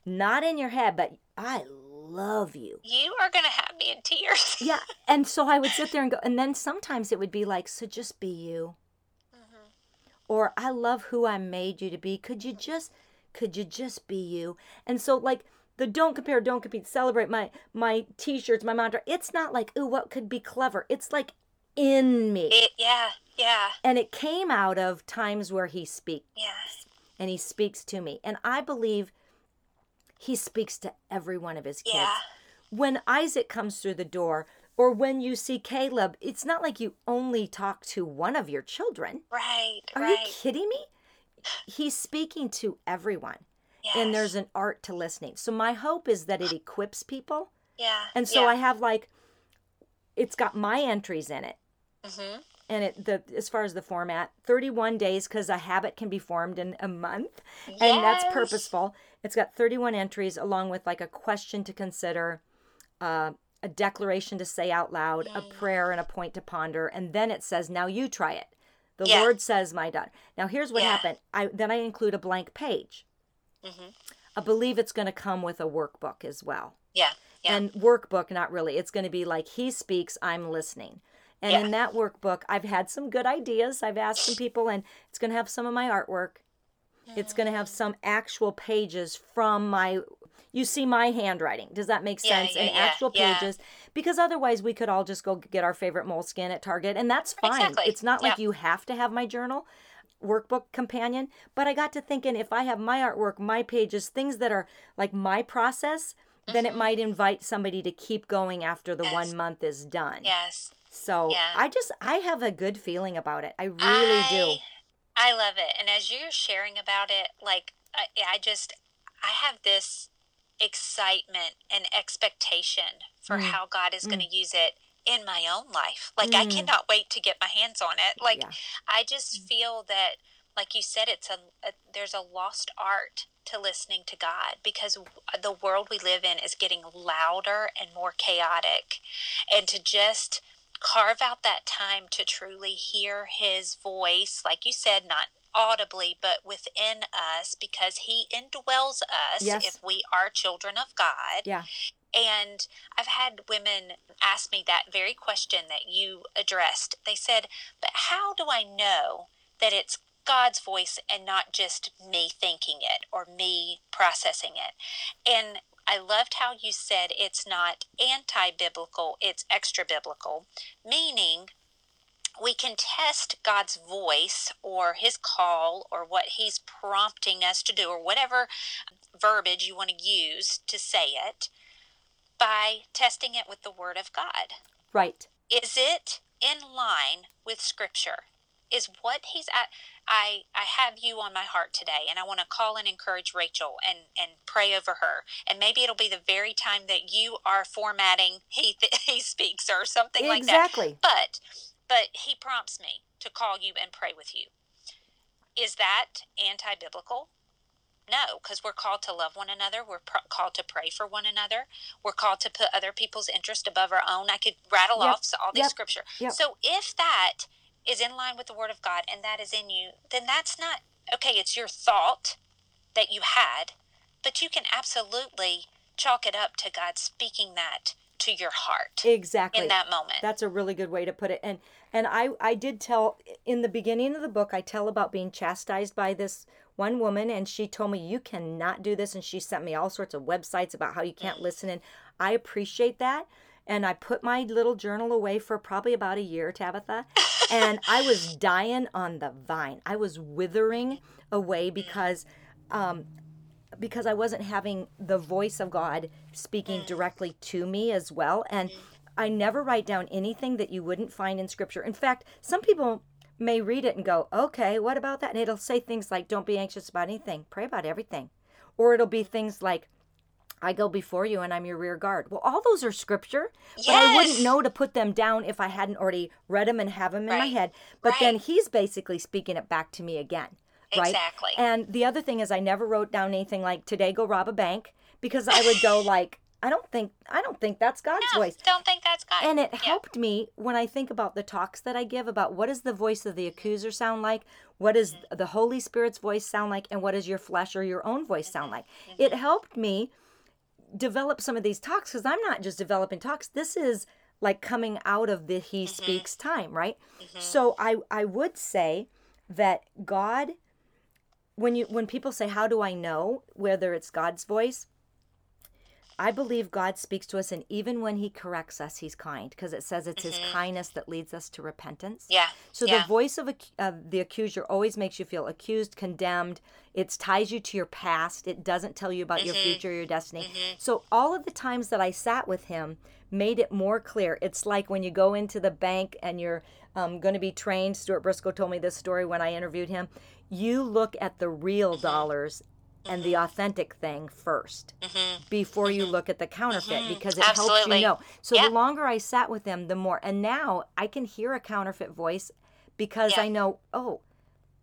not in your head, but I love you. You are going to have me in tears. Yeah. And so I would sit there and go, and then sometimes it would be like, so just be you. Mm-hmm. Or I love who I made you to be. Could you just, could you just be you? And so like the don't compare, don't compete, celebrate my my t-shirts, my mantra. It's not like, ooh, what could be clever? It's like in me. It, yeah, yeah, and it came out of times where he speaks yes. and he speaks to me. And I believe he speaks to every one of his kids. Yeah. When Isaac comes through the door, or when you see Caleb, it's not like you only talk to one of your children. Right, Are right. you kidding me? He's speaking to everyone. Yes. And there's an art to listening. So my hope is that it equips people. yeah. And so yeah. I have like it's got my entries in it. Mhm. And it the as far as the format, 31 days cuz a habit can be formed in a month. And that's purposeful. It's got 31 entries along with like a question to consider, uh, a declaration to say out loud, a prayer and a point to ponder, and then it says, "Now you try it." The Yeah. Lord says, "My daughter." Now here's what Yeah. happened. I then I include a blank page. Mhm. I believe it's going to come with a workbook as well. Yeah, yeah. And workbook, not really. It's going to be like he speaks, I'm listening. And Yeah. in that workbook, I've had some good ideas. I've asked some people, and it's going to have some of my artwork. It's going to have some actual pages from my. You see my handwriting. Does that make sense? yeah, and yeah, actual yeah. pages. Because otherwise, we could all just go get our favorite moleskin at Target, and that's fine. Exactly. It's not like you have to have my journal workbook companion. But I got to thinking if I have my artwork, my pages, things that are like my process, then it might invite somebody to keep going after the Mm-hmm. Yes. one month is done. yes. So Yeah. I just I have a good feeling about it. I really do. I love it. And as you're sharing about it, like I, I just I have this excitement and expectation for Mm. how God is going to mm. use it in my own life. Like I mm. cannot wait to get my hands on it. Like Yeah. I just mm. feel that like you said it's a, a there's a lost art to listening to God because the world we live in is getting louder and more chaotic and to just carve out that time to truly hear his voice like you said not audibly but within us because he indwells us Yes. if we are children of God Yeah. and I've had women ask me that very question that you addressed. They said, But how do I know that it's God's voice and not just me thinking it or me processing it? And I loved how you said it's not anti biblical, it's extra biblical, meaning we can test God's voice or his call or what he's prompting us to do or whatever verbiage you want to use to say it by testing it with the word of God. Right. Is it in line with scripture? Is what he's at I I have you on my heart today and I want to call and encourage Rachel and and pray over her. And maybe it'll be the very time that you are formatting he he speaks or something like that. Exactly. But but he prompts me to call you and pray with you. Is that anti-biblical? No, because we're called to love one another. We're pr- called to pray for one another. We're called to put other people's interest above our own. I could rattle Yep, off all these yep, scripture. yep. So if that is in line with the Word of God and that is in you, then that's not okay. It's your thought that you had, but you can absolutely chalk it up to God speaking that to your heart Exactly. in that moment. That's a really good way to put it. And and I I did tell in the beginning of the book I tell about being chastised by this one woman and she told me you cannot do this and she sent me all sorts of websites about how you can't mm. listen and I appreciate that. And I put my little journal away for probably about a year, Tabitha. and I was dying on the vine. I was withering away because um, because I wasn't having the voice of God speaking directly to me as well. And I never write down anything that you wouldn't find in scripture. In fact, some people may read it and go, okay, what about that? And it'll say things like, don't be anxious about anything, pray about everything. Or it'll be things like, I go before you and I'm your rear guard. Well, all those are scripture, but I wouldn't know to put them down if I hadn't already read them and have them in my head. But then he's basically speaking it back to me again. Right? Exactly. And the other thing is I never wrote down anything like today go rob a bank because I would go like I don't think I don't think that's God's No, voice. don't think that's God. And it Yeah. helped me when I think about the talks that I give about what does the voice of the accuser sound like, what does Mm-hmm. the Holy Spirit's voice sound like, and what does your flesh or your own voice sound like. Mm-hmm. It helped me develop some of these talks because I'm not just developing talks. This is like coming out of the He Mm-hmm. speaks time, right? So I I would say that God when you when people say how do I know whether it's God's voice I believe God speaks to us, and even when He corrects us, He's kind because it says it's His kindness that leads us to repentance. Mm-hmm. Yeah. So yeah. the voice of, of the accuser always makes you feel accused, condemned. It ties you to your past. It doesn't tell you about your Mm-hmm. future, your destiny. So all of the times that I sat with him made it more clear. It's like when you go into the bank and you're um, going to be trained. Stuart Briscoe told me this story when I interviewed him. You look at the real Mm-hmm. dollars and the authentic thing 1st before you look at the counterfeit because it helps Mm-hmm. You know. So Yeah. the longer I sat with them, the more. And now I can hear a counterfeit voice because Yeah. I know, oh,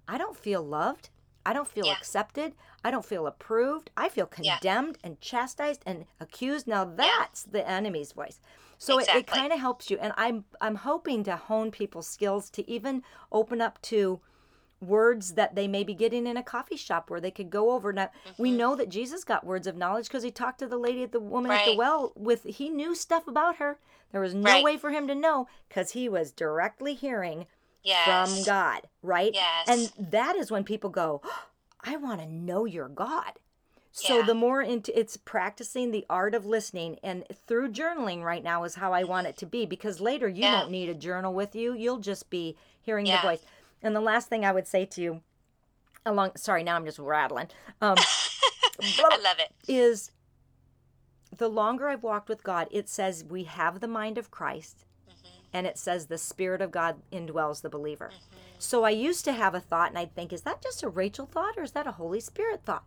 I don't feel loved. I don't feel Yeah. accepted. I don't feel approved. I feel condemned and chastised and accused. Now that's the enemy's voice. So it, it kind of helps you. And I'm I'm hoping to hone people's skills to even open up to words that they may be getting in a coffee shop where they could go over. Now we mm-hmm. know that Jesus got words of knowledge because he talked to the lady at the woman at the well with he knew stuff about her. There was no Right. way for him to know because he was directly hearing yes. from God, right? Yes. And that is when people go, I want to know your God. So Yeah. the more into it's practicing the art of listening and through journaling right now is how I want it to be because later you Yeah. won't need a journal with you. You'll just be hearing Yeah. the voice. And the last thing I would say to you along sorry, now I'm just rattling. Um I love it. is the longer I've walked with God, it says we have the mind of Christ and it says the Spirit of God indwells the believer. So I used to have a thought and I'd think, is that just a Rachel thought or is that a Holy Spirit thought?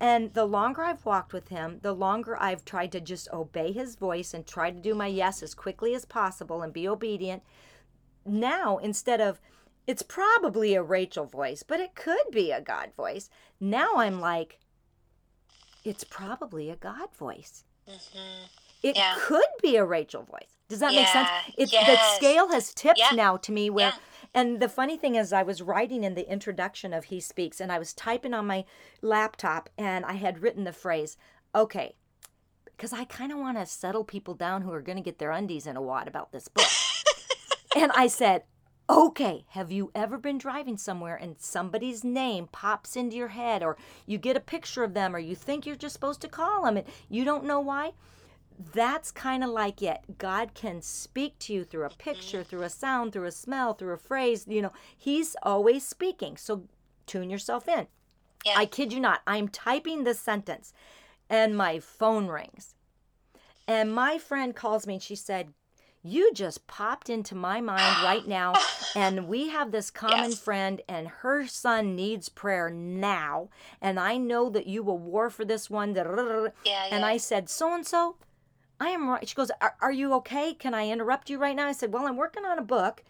And the longer I've walked with him, the longer I've tried to just obey his voice and try to do my yes as quickly as possible and be obedient. Now, instead of, it's probably a Rachel voice, but it could be a God voice. Now I'm like, it's probably a God voice. Mm-hmm. It Yeah. could be a Rachel voice. Does that make sense? Yeah. It's the scale has tipped Yeah. now to me where Yeah. and the funny thing is I was writing in the introduction of He Speaks and I was typing on my laptop and I had written the phrase, okay, because I kind of want to settle people down who are going to get their undies in a wad about this book. and I said, okay, have you ever been driving somewhere and somebody's name pops into your head or you get a picture of them or you think you're just supposed to call them and you don't know why? That's kind of like it. God can speak to you through a picture, mm-hmm. through a sound, through a smell, through a phrase. You know, He's always speaking. So tune yourself in. Yeah. I kid you not. I'm typing this sentence and my phone rings. And my friend calls me and she said, You just popped into my mind right now. And we have this common Yes. friend, and her son needs prayer now. And I know that you will war for this one. Yeah, yeah. And. I said, So and so, I am right. She goes, are, are you okay? Can I interrupt you right now? I said, Well, I'm working on a book,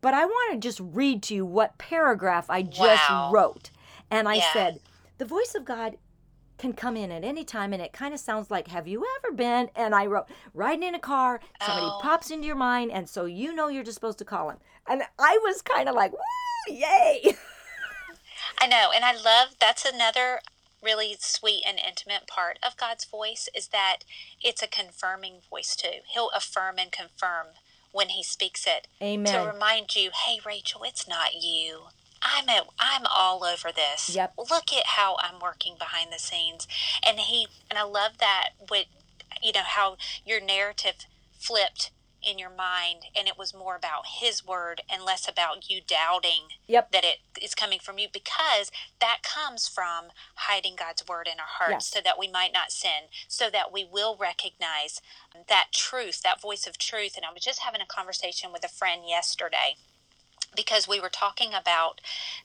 but I want to just read to you what paragraph I just Wow. wrote. And I Yeah. said, The voice of God can come in at any time and it kind of sounds like have you ever been and i wrote riding in a car somebody Oh. pops into your mind and so you know you're just supposed to call him and i was kind of like woo yay I know, and I love that's another really sweet and intimate part of God's voice is that it's a confirming voice too. He'll affirm and confirm when he speaks it Amen. to remind you, "Hey Rachel, it's not you. I'm at, I'm all over this. Yep. Look at how I'm working behind the scenes." And he and I love that with you know how your narrative flipped in your mind and it was more about his word and less about you doubting Yep. that it is coming from you because that comes from hiding God's word in our hearts Yes. so that we might not sin, so that we will recognize that truth, that voice of truth. And I was just having a conversation with a friend yesterday because we were talking about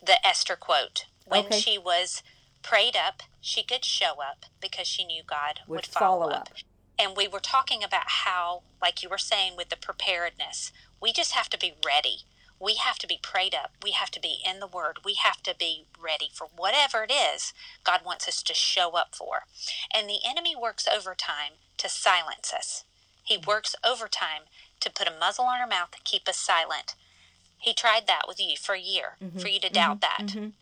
the Esther quote. When Okay. she was prayed up, she could show up because she knew God Would would, follow, follow up. up. And we were talking about how, like you were saying with the preparedness, we just have to be ready. We have to be prayed up. We have to be in the Word. We have to be ready for whatever it is God wants us to show up for. And the enemy works overtime to silence us. He works overtime to put a muzzle on our mouth to keep us silent. He tried that with you for a year, for you to doubt that. mhm.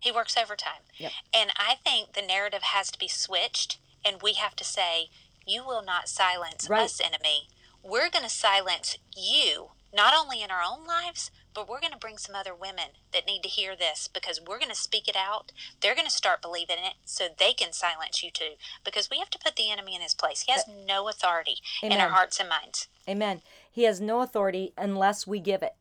He works overtime. Yep. And I think the narrative has to be switched, and we have to say, You will not silence Right. us, enemy. We're going to silence you, not only in our own lives, but we're going to bring some other women that need to hear this because we're going to speak it out. They're going to start believing it so they can silence you too. Because we have to put the enemy in his place. He has no authority in our hearts and minds. Amen. He has no authority unless we give it.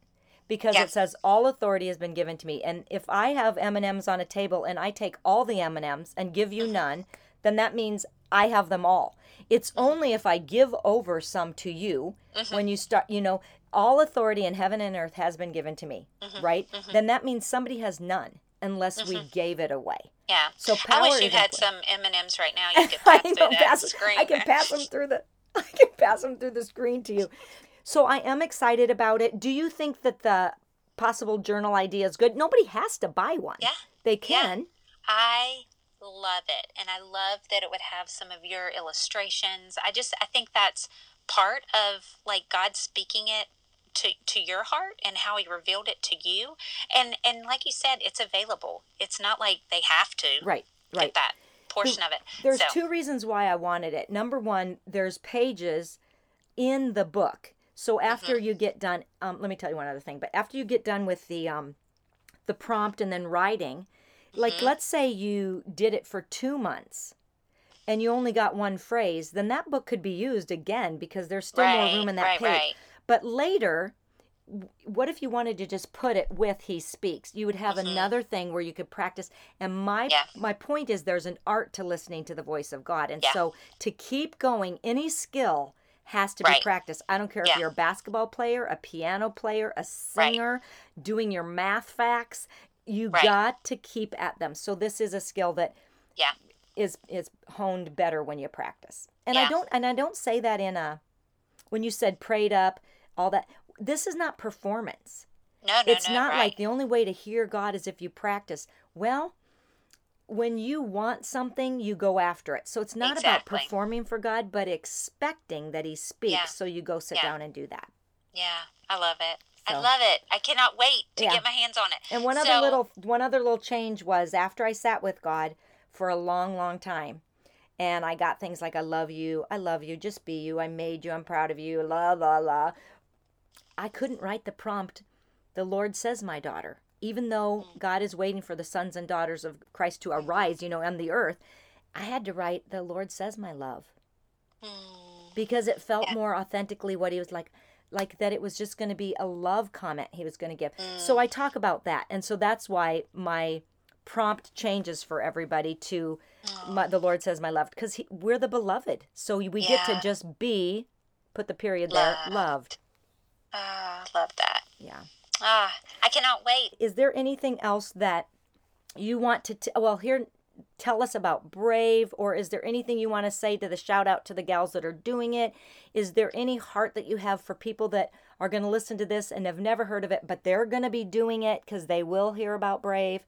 Because Yeah. it says all authority has been given to me. And if I have M&Ms on a table and I take all the M&Ms and give you mm-hmm. none, then that means I have them all. It's only if I give over some to you mm-hmm. when you start, you know, all authority in heaven and earth has been given to me, mm-hmm. right? Then that means somebody has none unless we gave it away. Yeah. So I wish you had some M and M's right now. You could I pass through know, pass- screen. I can pass them through the I can pass them through the screen to you. So I am excited about it. Do you think that the possible journal idea is good? Nobody has to buy one. Yeah. They Yeah. can. I love it and I love that it would have some of your illustrations. I just I think that's part of like God speaking it to to your heart and how he revealed it to you. And and like you said, it's available. It's not like they have to Right. get Right. that portion of it. There's so, two reasons why I wanted it. Number one, there's pages in the book. So after Mm-hmm. you get done, um, let me tell you one other thing. But after you get done with the um, the prompt and then writing, like Mm-hmm. let's say you did it for two months, and you only got one phrase, then that book could be used again because there's still more room in that right, page. right. But later, what if you wanted to just put it with he speaks you would have another thing where you could practice and my Mm-hmm. Yeah. my point is there's an art to listening to the voice of god and Yeah. so to keep going any skill has to be practiced i don't care if you're a basketball player a piano player a singer doing your math facts you Right. got to keep at them so this is a skill that yeah. is is honed better when you practice. And I don't and I don't say that in a when you said prayed up, all that this is not performance. No, no, it's no. not right. like the only way to hear God is if you practice. Well, when you want something, you go after it. So it's not about performing for God, but expecting that he speaks. Yeah. So you go sit Yeah. down and do that. Yeah, I love it. I love it. I cannot wait to Yeah. get my hands on it. And one other little one other little change was after I sat with God for a long, long time, and I got things like I love you, I love you, just be you, I made you, I'm proud of you, la la la. I couldn't write the prompt, the Lord says my daughter. Even though Mm. God is waiting for the sons and daughters of Christ to arise, you know, on the earth, I had to write the Lord says my love. Mm, because it felt Yeah. more authentically what he was like like that it was just going to be a love comment he was going to give. So i talk about that and so that's why my prompt changes for everybody to my, the lord says my love because we're the beloved so we get to just be put the period there Loved. loved. Ah, love that. yeah Ah, I cannot wait. is there anything else that you want to t- well here tell us about brave or is there anything you want to say to the shout out to the gals that are doing it is there any heart that you have for people that are going to listen to this and have never heard of it but they're going to be doing it because they will hear about brave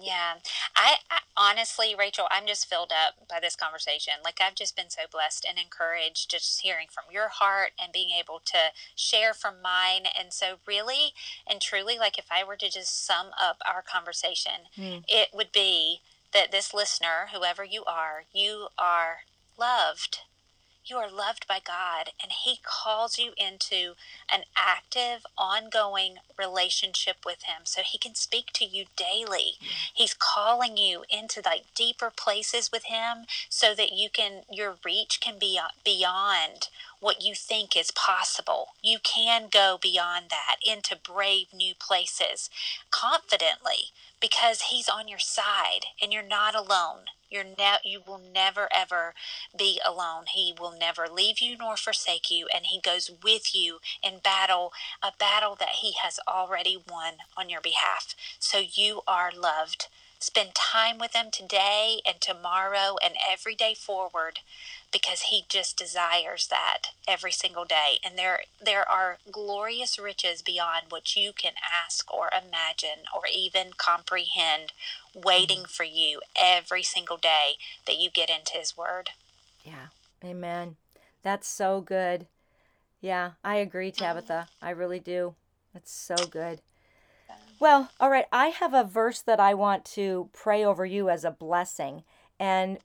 Yeah. I, I honestly, Rachel, I'm just filled up by this conversation. Like I've just been so blessed and encouraged just hearing from your heart and being able to share from mine. And so really and truly, like if I were to just sum up our conversation, hmm. it would be that this listener, whoever you are, you are loved. You are loved by God, and He calls you into an active, ongoing relationship with Him so He can speak to you daily. He's calling you into like deeper places with Him so that you can, your reach can be uh, beyond what you think is possible. You can go beyond that into brave new places confidently because he's on your side and you're not alone. You're ne- you will never ever be alone. He will never leave you nor forsake you and he goes with you in battle, a battle that he has already won on your behalf. So you are loved. Spend time with him today and tomorrow and every day forward because he just desires that every single day. And there there are glorious riches beyond what you can ask or imagine or even comprehend waiting mm-hmm. for you every single day that you get into his word. Yeah. Amen. That's so good. Yeah i agree mm-hmm. tabitha i really do. That's so good. Well all right i have a verse that i want to pray over you as a blessing. And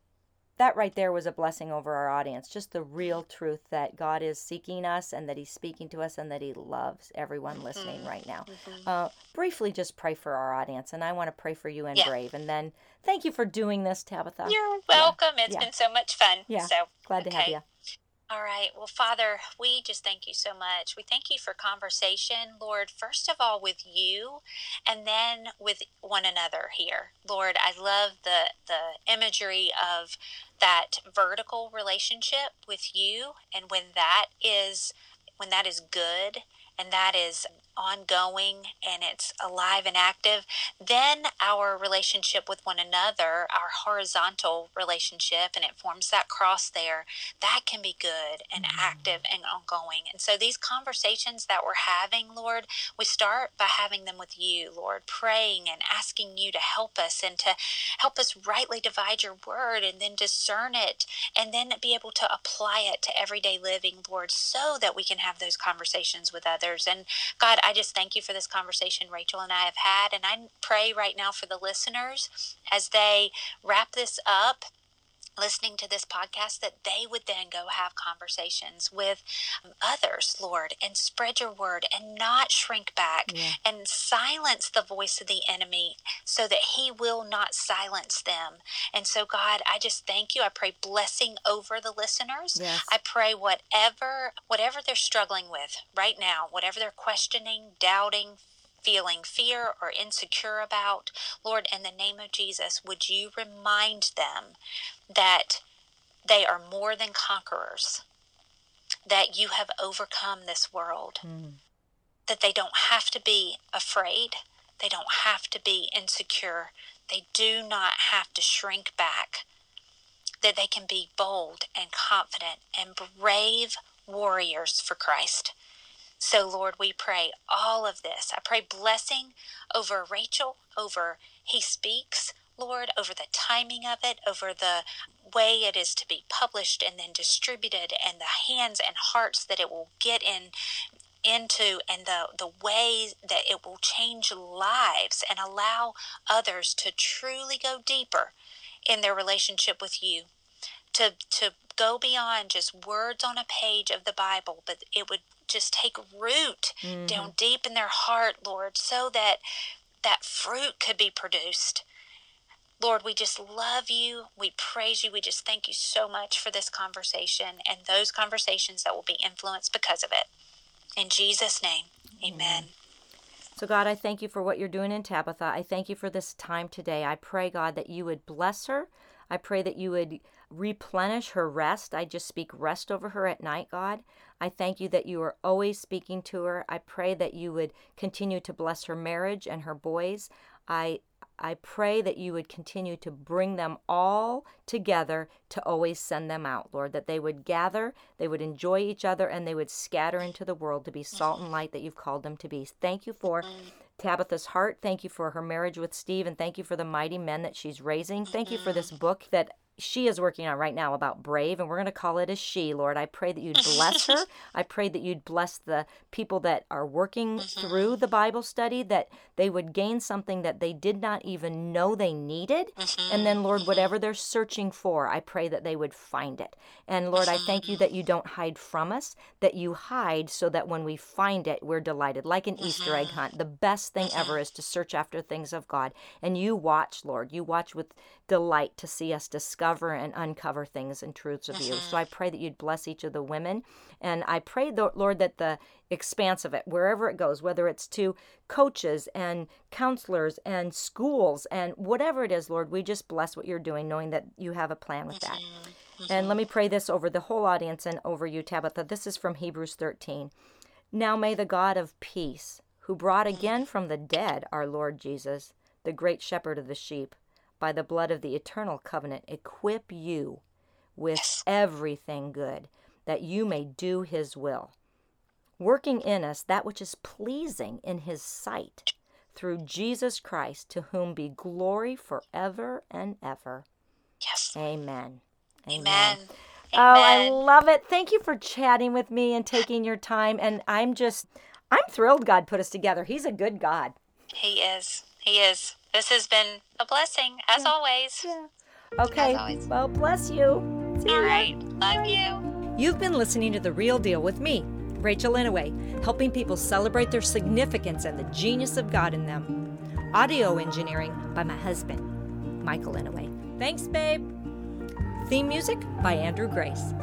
that right there was a blessing over our audience. Just the real truth that God is seeking us and that He's speaking to us and that He loves everyone listening mm-hmm. right now. Mm-hmm. Uh, briefly, just pray for our audience. And I want to pray for you and yeah. Brave. And then thank you for doing this, Tabitha. You're welcome. Yeah. It's yeah. been so much fun. Yeah. So glad to have you. All right. Well, Father, we just thank you so much. We thank you for conversation, Lord, first of all with you and then with one another here. Lord, I love the the imagery of that vertical relationship with you and when that is when that is good and that is ongoing and it's alive and active, then our relationship with one another, our horizontal relationship, and it forms that cross there, that can be good and mm-hmm. active and ongoing. And so these conversations that we're having, Lord, we start by having them with you, Lord, praying and asking you to help us and to help us rightly divide your word and then discern it and then be able to apply it to everyday living, Lord, so that we can have those conversations with others. And God, I just thank you for this conversation Rachel and I have had. And I pray right now for the listeners as they wrap this up listening to this podcast that they would then go have conversations with others, Lord, and spread your word and not shrink back yeah. and silence the voice of the enemy so that he will not silence them. And so, God, I just thank you. I pray blessing over the listeners. Yes. I pray whatever whatever they're struggling with right now, whatever they're questioning, doubting, feeling fear or insecure about, Lord, in the name of Jesus, would you remind them that they are more than conquerors, that you have overcome this world, mm. that they don't have to be afraid, they don't have to be insecure, they do not have to shrink back, that they can be bold and confident and brave warriors for Christ. So, Lord, we pray all of this. I pray blessing over Rachel, over He Speaks, Lord, over the timing of it, over the way it is to be published and then distributed, and the hands and hearts that it will get in into and the the ways that it will change lives and allow others to truly go deeper in their relationship with you to to go beyond just words on a page of the Bible but it would just take root mm-hmm. down deep in their heart, Lord, so that that fruit could be produced. Lord, we just love you. We praise you. We just thank you so much for this conversation and those conversations that will be influenced because of it. In Jesus' name, amen. So, God, I thank you for what you're doing in Tabitha. I thank you for this time today. I pray, God, that you would bless her. I pray that you would replenish her rest. I just speak rest over her at night, God. I thank you that you are always speaking to her. I pray that you would continue to bless her marriage and her boys. I I pray that you would continue to bring them all together to always send them out, Lord, that they would gather, they would enjoy each other, and they would scatter into the world to be salt and light that you've called them to be. Thank you for Tabitha's heart. Thank you for her marriage with Steve, and thank you for the mighty men that she's raising. Thank you for this book that she is working on right now about brave and we're going to call it a she lord. I pray that you'd bless her. I pray that you'd bless the people that are working through mm-hmm. the bible study that they would gain something that they did not even know they needed. And then mm-hmm. lord mm-hmm. whatever they're searching for i pray that they would find it. And lord i thank you that you don't hide from us that you hide so that when we find it we're delighted. Like an easter egg hunt the best thing ever is to search after things of god. And you watch lord. You watch with delight to see us discover and uncover things and truths of you. So I mm-hmm. pray that you'd bless each of the women. And I pray, Lord, that the expanse of it, wherever it goes, whether it's to coaches and counselors and schools and whatever it is, Lord, we just bless what you're doing, knowing that you have a plan with that. Mm-hmm. And let me mm-hmm. pray this over the whole audience and over you, Tabitha. This is from Hebrews 13. Now may the God of peace, who brought again from the dead our Lord Jesus, the great shepherd of the sheep, by the blood of the eternal covenant, equip you with everything good, that you may do his will, working in us that which is pleasing in his sight, through Jesus Christ, to whom be glory forever and ever. Yes. Amen. Amen. Oh, I love it. Thank you for chatting with me and taking your time. And I'm just, I'm thrilled God put us together. He's a good God. He is. He is. This has been a blessing, as always. Yeah. Okay. always. Well, bless you. See All ya. right. Love you. You've been listening to The Real Deal with me, Rachel Inouye, helping people celebrate their significance and the genius of God in them. Audio engineering by my husband, Michael Inouye. Thanks, babe. Theme music by Andrew Grace.